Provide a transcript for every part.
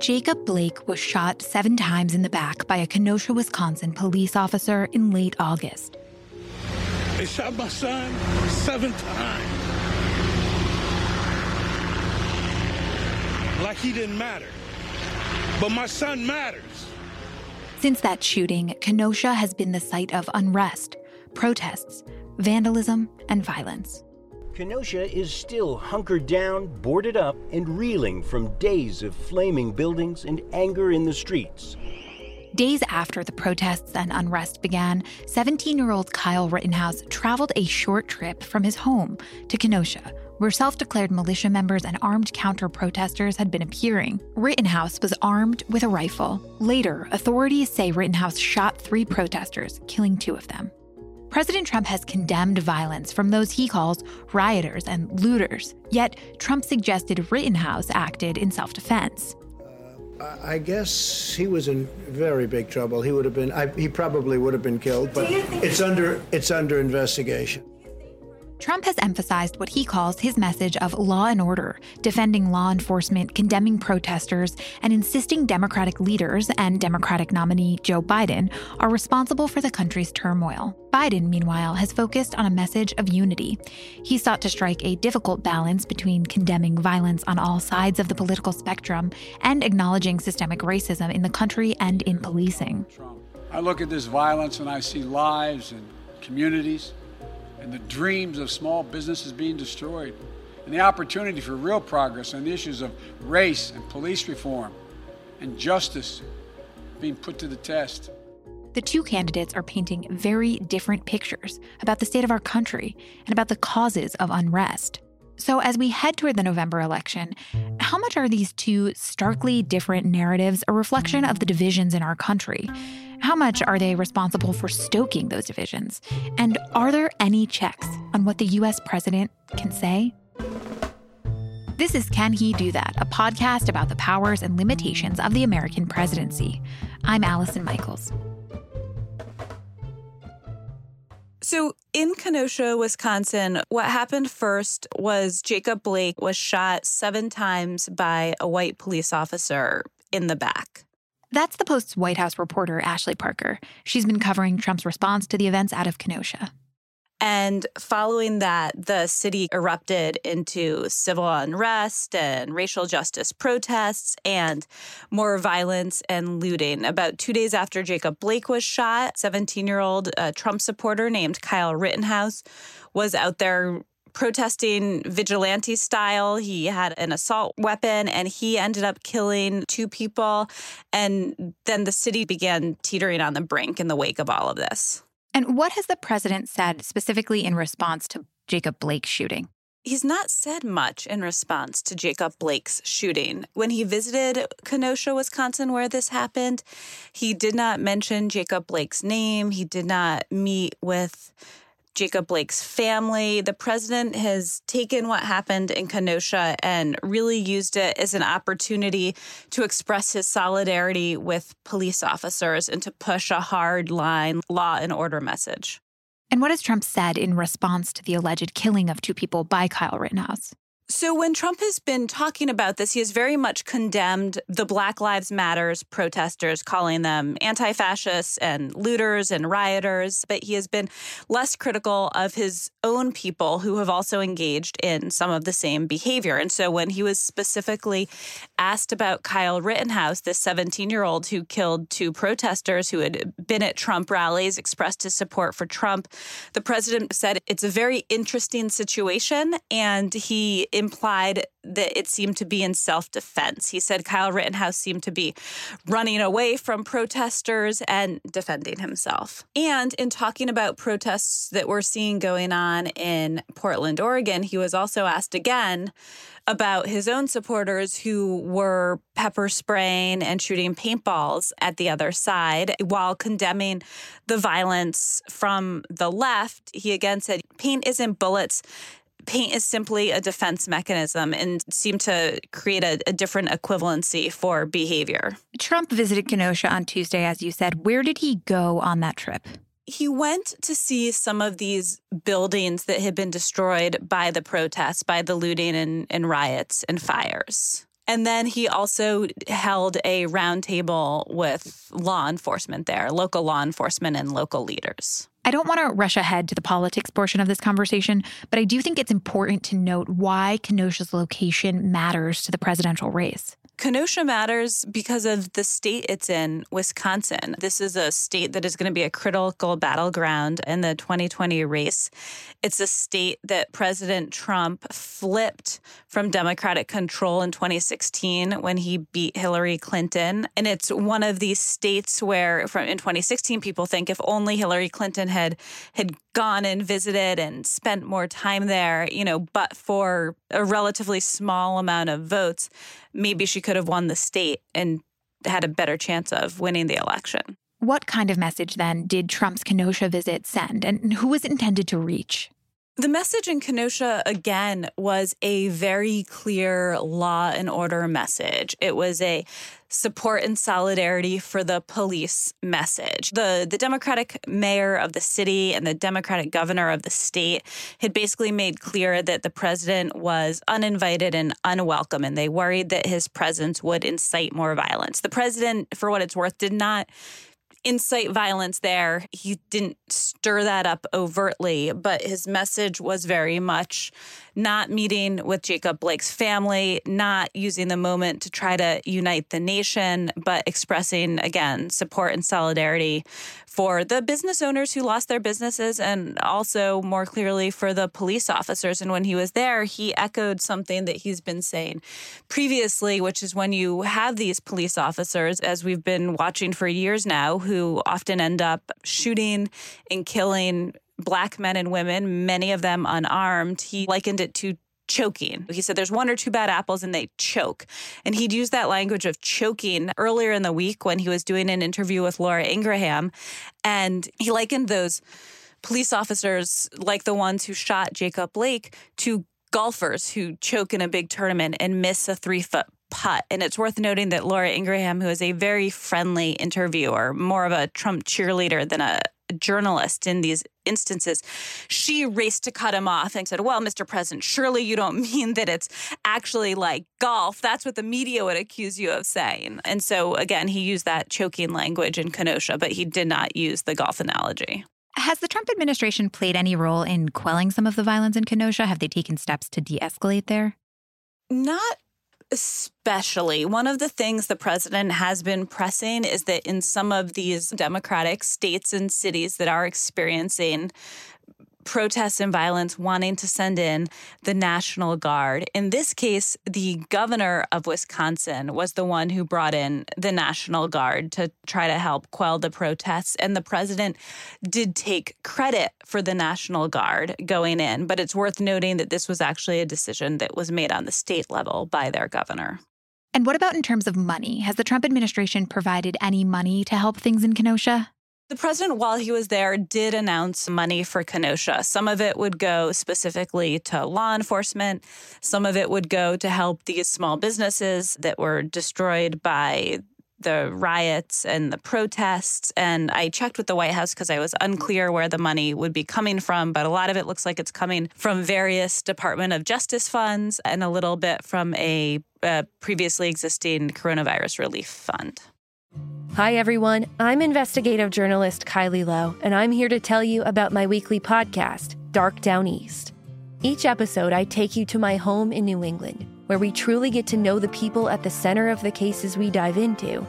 Jacob Blake was shot seven times in the back by a Kenosha, Wisconsin police officer in late August. They shot my son seven times. Like he didn't matter. But my son matters. Since that shooting, Kenosha has been the site of unrest, protests, vandalism, and violence. Kenosha is still hunkered down, boarded up, and reeling from days of flaming buildings and anger in the streets. Days after the protests and unrest began, 17 year old Kyle Rittenhouse traveled a short trip from his home to Kenosha, where self declared militia members and armed counter protesters had been appearing. Rittenhouse was armed with a rifle. Later, authorities say Rittenhouse shot three protesters, killing two of them. President Trump has condemned violence from those he calls rioters and looters. Yet, Trump suggested Rittenhouse acted in self defense. Uh, I guess he was in very big trouble. He would have been. I, he probably would have been killed, but it's under it's under investigation. Trump has emphasized what he calls his message of law and order, defending law enforcement, condemning protesters, and insisting Democratic leaders and Democratic nominee Joe Biden are responsible for the country's turmoil. Biden, meanwhile, has focused on a message of unity. He sought to strike a difficult balance between condemning violence on all sides of the political spectrum and acknowledging systemic racism in the country and in policing. I look at this violence and I see lives and communities and the dreams of small businesses being destroyed, and the opportunity for real progress on the issues of race and police reform and justice being put to the test. The two candidates are painting very different pictures about the state of our country and about the causes of unrest. So, as we head toward the November election, how much are these two starkly different narratives a reflection of the divisions in our country? How much are they responsible for stoking those divisions? And are there any checks on what the US president can say? This is Can He Do That, a podcast about the powers and limitations of the American presidency. I'm Allison Michaels. So, in Kenosha, Wisconsin, what happened first was Jacob Blake was shot seven times by a white police officer in the back. That's the Post's White House reporter, Ashley Parker. She's been covering Trump's response to the events out of Kenosha. And following that, the city erupted into civil unrest and racial justice protests and more violence and looting. About two days after Jacob Blake was shot, 17 year old uh, Trump supporter named Kyle Rittenhouse was out there protesting vigilante style. He had an assault weapon and he ended up killing two people. And then the city began teetering on the brink in the wake of all of this. And what has the president said specifically in response to Jacob Blake's shooting? He's not said much in response to Jacob Blake's shooting. When he visited Kenosha, Wisconsin, where this happened, he did not mention Jacob Blake's name. He did not meet with Jacob Blake's family. The president has taken what happened in Kenosha and really used it as an opportunity to express his solidarity with police officers and to push a hard line law and order message. And what has Trump said in response to the alleged killing of two people by Kyle Rittenhouse? So, when Trump has been talking about this, he has very much condemned the Black Lives Matters protesters, calling them anti fascists and looters and rioters. But he has been less critical of his own people who have also engaged in some of the same behavior. And so, when he was specifically asked about Kyle Rittenhouse, this 17 year old who killed two protesters who had been at Trump rallies, expressed his support for Trump, the president said it's a very interesting situation. And he implied that it seemed to be in self defense. He said Kyle Rittenhouse seemed to be running away from protesters and defending himself. And in talking about protests that we're seeing going on in Portland, Oregon, he was also asked again about his own supporters who were pepper spraying and shooting paintballs at the other side while condemning the violence from the left. He again said, paint isn't bullets paint is simply a defense mechanism and seemed to create a, a, different equivalency for behavior. Trump visited Kenosha on Tuesday, as you said. Where did he go on that trip? He went to see some of these buildings that had been destroyed by the protests, by the looting and, and riots and fires. And then he also held a roundtable with law enforcement there, local law enforcement and local leaders. I don't want to rush ahead to the politics portion of this conversation, but I do think it's important to note why Kenosha's location matters to the presidential race. Kenosha matters because of the state it's in, Wisconsin. This is a state that is going to be a critical battleground in the 2020 race. It's a state that President Trump flipped from Democratic control in 2016 when he beat Hillary Clinton. And it's one of these states where from in 2016 people think if only Hillary Clinton had had gone and visited and spent more time there, you know, but for a relatively small amount of votes, maybe she could have won the state and had a better chance of winning the election. What kind of message then did Trump's Kenosha visit send, and who was it intended to reach? The message in Kenosha, again, was a very clear law and order message. It was a support and solidarity for the police message. The, the Democratic mayor of the city and the Democratic governor of the state had basically made clear that the president was uninvited and unwelcome, and they worried that his presence would incite more violence. The president, for what it's worth, did not incite violence there. He didn't stir that up overtly, but his message was very much not meeting with Jacob Blake's family, not using the moment to try to unite the nation, but expressing again support and solidarity for the business owners who lost their businesses and also more clearly for the police officers. And when he was there, he echoed something that he's been saying previously, which is when you have these police officers, as we've been watching for years now, who often end up shooting and killing black men and women, many of them unarmed. He likened it to choking. He said there's one or two bad apples and they choke. And he'd used that language of choking earlier in the week when he was doing an interview with Laura Ingraham. And he likened those police officers, like the ones who shot Jacob Blake, to golfers who choke in a big tournament and miss a three foot putt. And it's worth noting that Laura Ingraham, who is a very friendly interviewer, more of a Trump cheerleader than a journalist in these instances, she raced to cut him off and said, Well, Mr. President, surely you don't mean that it's actually like golf. That's what the media would accuse you of saying. And so, again, he used that choking language in Kenosha, but he did not use the golf analogy. Has the Trump administration played any role in quelling some of the violence in Kenosha? Have they taken steps to de escalate there? Not especially. One of the things the president has been pressing is that in some of these democratic states and cities that are experiencing protests and violence wanting to send in the National Guard. In this case, the governor of Wisconsin was the one who brought in the National Guard to try to help quell the protests. And the president did take credit for the National Guard going in. But it's worth noting that this was actually a decision that was made on the state level by their governor. And what about in terms of money? Has the Trump administration provided any money to help things in Kenosha? The president, while he was there, did announce money for Kenosha. Some of it would go specifically to law enforcement. Some of it would go to help these small businesses that were destroyed by the riots and the protests. And I checked with the White House because I was unclear where the money would be coming from, but a lot of it looks like it's coming from various Department of Justice funds and a little bit from a, a previously existing coronavirus relief fund. Hi, everyone. I'm investigative journalist Kylie Low, and I'm here to tell you about my weekly podcast, Dark Down East. Each episode, I take you to my home in New England, where we truly get to know the people at the center of the cases we dive into.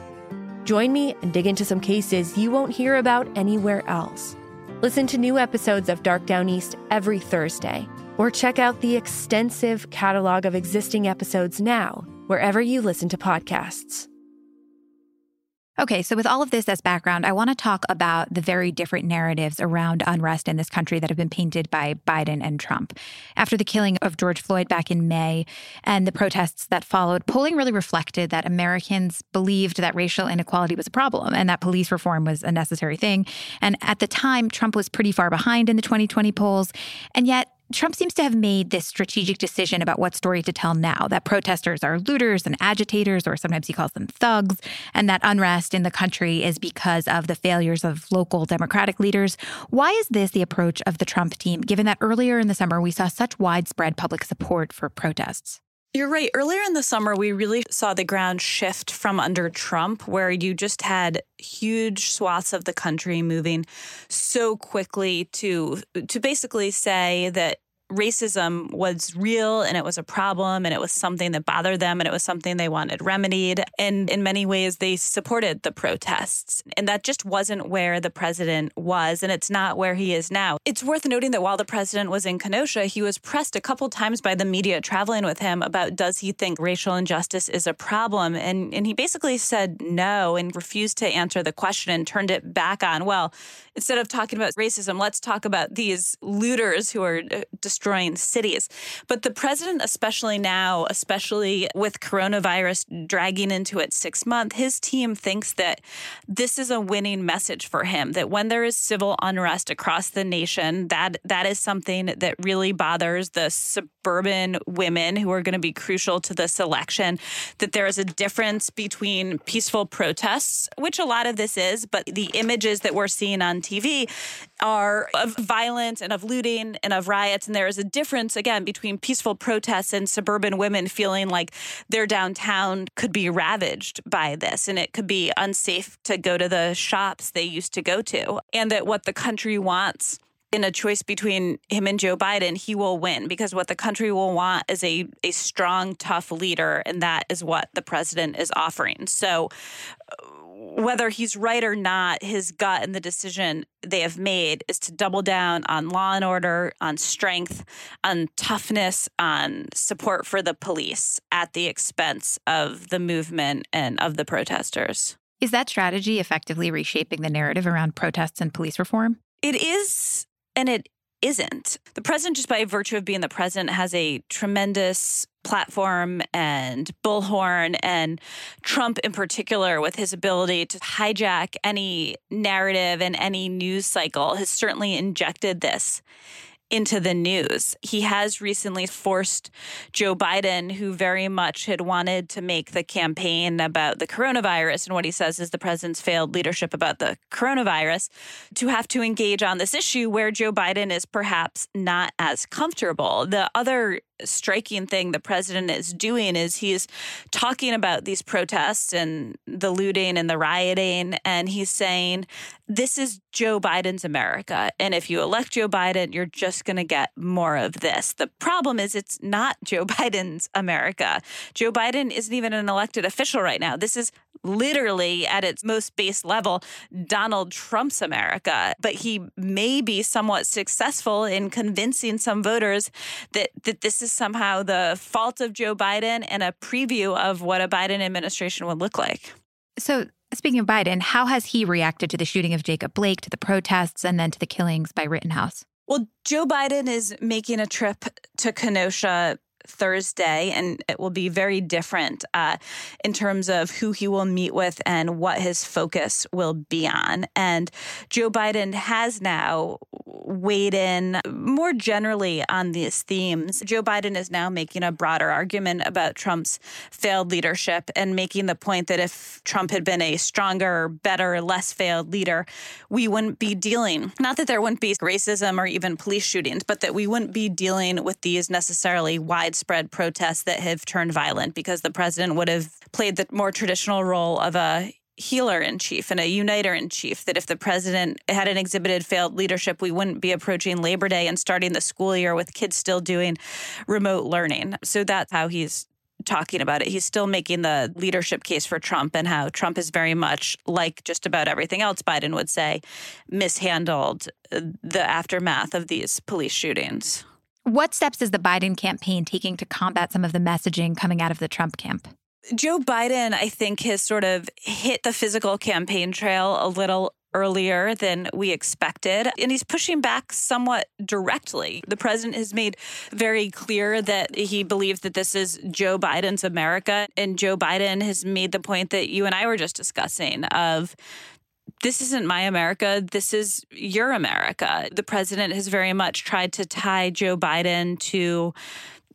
Join me and dig into some cases you won't hear about anywhere else. Listen to new episodes of Dark Down East every Thursday. or check out the extensive catalog of existing episodes now, wherever you listen to podcasts. Okay, so with all of this as background, I want to talk about the very different narratives around unrest in this country that have been painted by Biden and Trump. After the killing of George Floyd back in May and the protests that followed, polling really reflected that Americans believed that racial inequality was a problem and that police reform was a necessary thing. And at the time, Trump was pretty far behind in the 2020 polls. And yet, Trump seems to have made this strategic decision about what story to tell now that protesters are looters and agitators, or sometimes he calls them thugs, and that unrest in the country is because of the failures of local Democratic leaders. Why is this the approach of the Trump team, given that earlier in the summer we saw such widespread public support for protests? You're right. Earlier in the summer, we really saw the ground shift from under Trump, where you just had huge swaths of the country moving so quickly to to basically say that racism was real and it was a problem and it was something that bothered them and it was something they wanted remedied. And in many ways, they supported the protests. And that just wasn't where the president was. And it's not where he is now. It's worth noting that while the president was in Kenosha, he was pressed a couple times by the media traveling with him about does he think racial injustice is a problem? And, and he basically said no and refused to answer the question and turned it back on, well, instead of talking about racism, let's talk about these looters who are uh, destroying cities. But the president, especially now, especially with coronavirus dragging into its sixth month, his team thinks that this is a winning message for him. That when there is civil unrest across the nation, that that is something that really bothers the suburban women who are going to be crucial to this election. That there is a difference between peaceful protests, which a lot of this is, but the images that we're seeing on TV are of violence and of looting and of riots. And there is a difference, again, between peaceful protests and suburban women feeling like their downtown could be ravaged by this and it could be unsafe to go to the shops they used to go to. And that what the country wants in a choice between him and Joe Biden, he will win because what the country will want is a, a strong, tough leader. And that is what the president is offering. So, whether he's right or not, his gut and the decision they have made is to double down on law and order, on strength, on toughness, on support for the police at the expense of the movement and of the protesters. Is that strategy effectively reshaping the narrative around protests and police reform? It is, and it isn't. The president, just by virtue of being the president, has a tremendous platform and bullhorn, and Trump in particular, with his ability to hijack any narrative and any news cycle, has certainly injected this into the news. He has recently forced Joe Biden, who very much had wanted to make the campaign about the coronavirus and what he says is the president's failed leadership about the coronavirus, to have to engage on this issue where Joe Biden is perhaps not as comfortable. The other striking thing the president is doing is he's talking about these protests and the looting and the rioting. And he's saying, this is Joe Biden's America. And if you elect Joe Biden, you're just going to get more of this. The problem is it's not Joe Biden's America. Joe Biden isn't even an elected official right now. This is literally at its most base level Donald Trump's America. But he may be somewhat successful in convincing some voters that, that this is somehow the fault of Joe Biden and a preview of what a Biden administration would look like. So, speaking of Biden, how has he reacted to the shooting of Jacob Blake, to the protests, and then to the killings by Rittenhouse? Well, Joe Biden is making a trip to Kenosha Thursday, and it will be very different uh, in terms of who he will meet with and what his focus will be on. And Joe Biden has now weighed in more generally on these themes. Joe Biden is now making a broader argument about Trump's failed leadership and making the point that if Trump had been a stronger, better, less failed leader, we wouldn't be dealing, not that there wouldn't be racism or even police shootings, but that we wouldn't be dealing with these necessarily widespread protests that have turned violent because the president would have played the more traditional role of a healer in chief and a uniter in chief. That if the president hadn't exhibited failed leadership, we wouldn't be approaching Labor Day and starting the school year with kids still doing remote learning. So that's how he's talking about it. He's still making the leadership case for Trump and how Trump is very much like just about everything else Biden would say mishandled uh, the aftermath of these police shootings. What steps is the Biden campaign taking to combat some of the messaging coming out of the Trump camp? Joe Biden, I think, has sort of hit the physical campaign trail a little earlier than we expected. And he's pushing back somewhat directly. The president has made very clear that he believes that this is Joe Biden's America. And Joe Biden has made the point that you and I were just discussing of this isn't my America. This is your America. The president has very much tried to tie Joe Biden to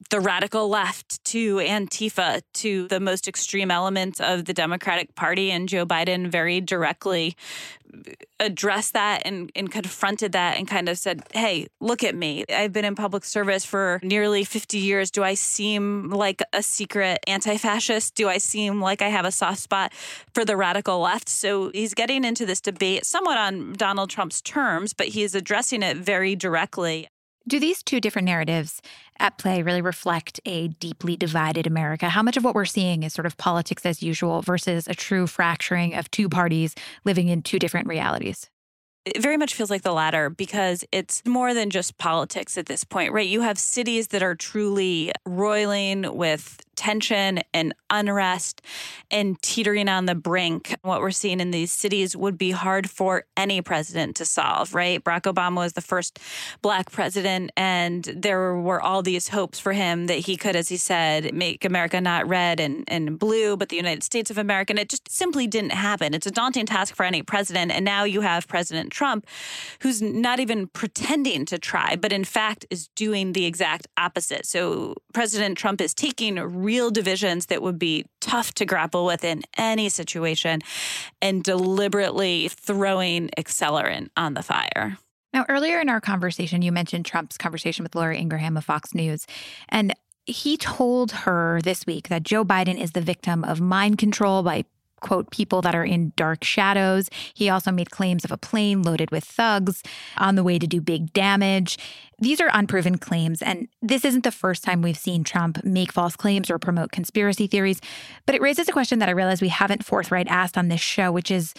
the radical left to Antifa to the most extreme elements of the Democratic Party. And Joe Biden very directly addressed that and, and confronted that and kind of said, Hey, look at me. I've been in public service for nearly 50 years. Do I seem like a secret anti fascist? Do I seem like I have a soft spot for the radical left? So he's getting into this debate somewhat on Donald Trump's terms, but he is addressing it very directly. Do these two different narratives at play really reflect a deeply divided America? How much of what we're seeing is sort of politics as usual versus a true fracturing of two parties living in two different realities? It very much feels like the latter because it's more than just politics at this point, right? You have cities that are truly roiling with tension and unrest and teetering on the brink. What we're seeing in these cities would be hard for any president to solve, right? Barack Obama was the first black president, and there were all these hopes for him that he could, as he said, make America not red and, and blue, but the United States of America. And it just simply didn't happen. It's a daunting task for any president. And now you have President Trump, who's not even pretending to try, but in fact is doing the exact opposite. So President Trump is taking real divisions that would be tough to grapple with in any situation and deliberately throwing accelerant on the fire. Now, earlier in our conversation, you mentioned Trump's conversation with Laura Ingraham of Fox News. And he told her this week that Joe Biden is the victim of mind control by quote, people that are in dark shadows. He also made claims of a plane loaded with thugs on the way to do big damage. These are unproven claims, and this isn't the first time we've seen Trump make false claims or promote conspiracy theories. But it raises a question that I realize we haven't forthright asked on this show, which is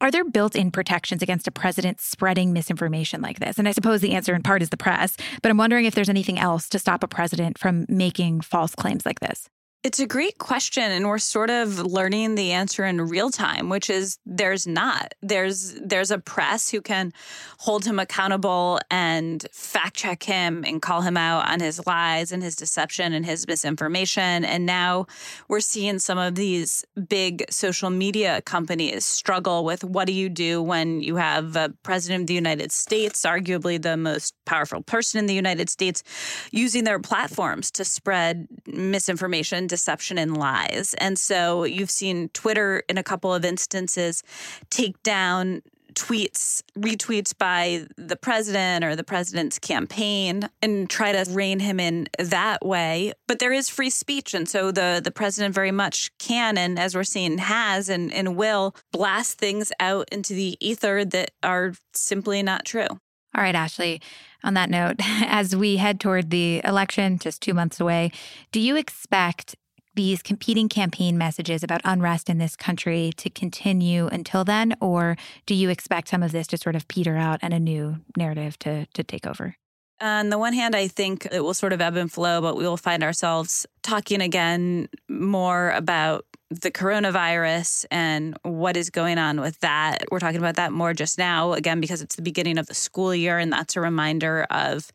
are there built in protections against a president spreading misinformation like this? And I suppose the answer in part is the press, but I'm wondering if there's anything else to stop a president from making false claims like this. It's a great question and we're sort of learning the answer in real time, which is there's not. There's there's a press who can hold him accountable and fact check him and call him out on his lies and his deception and his misinformation. And now we're seeing some of these big social media companies struggle with what do you do when you have a president of the United States, arguably the most powerful person in the United States, using their platforms to spread misinformation deception and lies. And so you've seen Twitter in a couple of instances take down tweets, retweets by the president or the president's campaign and try to rein him in that way. But there is free speech. And so the, the president very much can, and as we're seeing, has and, and will blast things out into the ether that are simply not true. All right, Ashley. On that note, as we head toward the election, just two months away, do you expect these competing campaign messages about unrest in this country to continue until then? Or do you expect some of this to sort of peter out and a new narrative to, to take over? On the one hand, I think it will sort of ebb and flow, but we will find ourselves talking again more about the coronavirus and what is going on with that. We're talking about that more just now, again, because it's the beginning of the school year, and that's a reminder of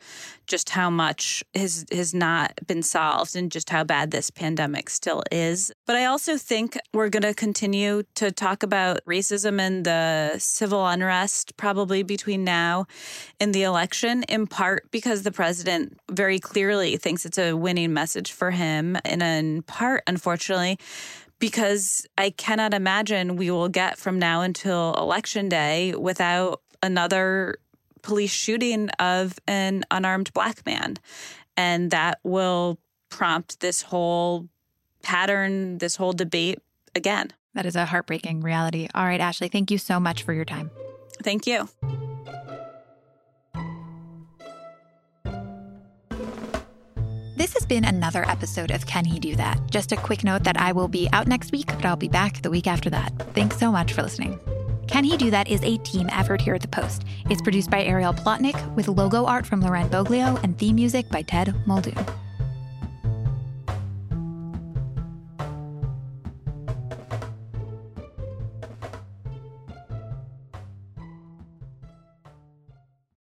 just how much has has not been solved and just how bad this pandemic still is. But I also think we're going to continue to talk about racism and the civil unrest probably between now and the election in part because the president very clearly thinks it's a winning message for him and in part unfortunately because I cannot imagine we will get from now until election day without another police shooting of an unarmed black man. And that will prompt this whole pattern, this whole debate again. That is a heartbreaking reality. All right, Ashley, thank you so much for your time. Thank you. This has been another episode of Can He Do That? Just a quick note that I will be out next week, but I'll be back the week after that. Thanks so much for listening. Can He Do That is a team effort here at The Post. It's produced by Ariel Plotnick with logo art from Laurent Boglio and theme music by Ted Muldoon.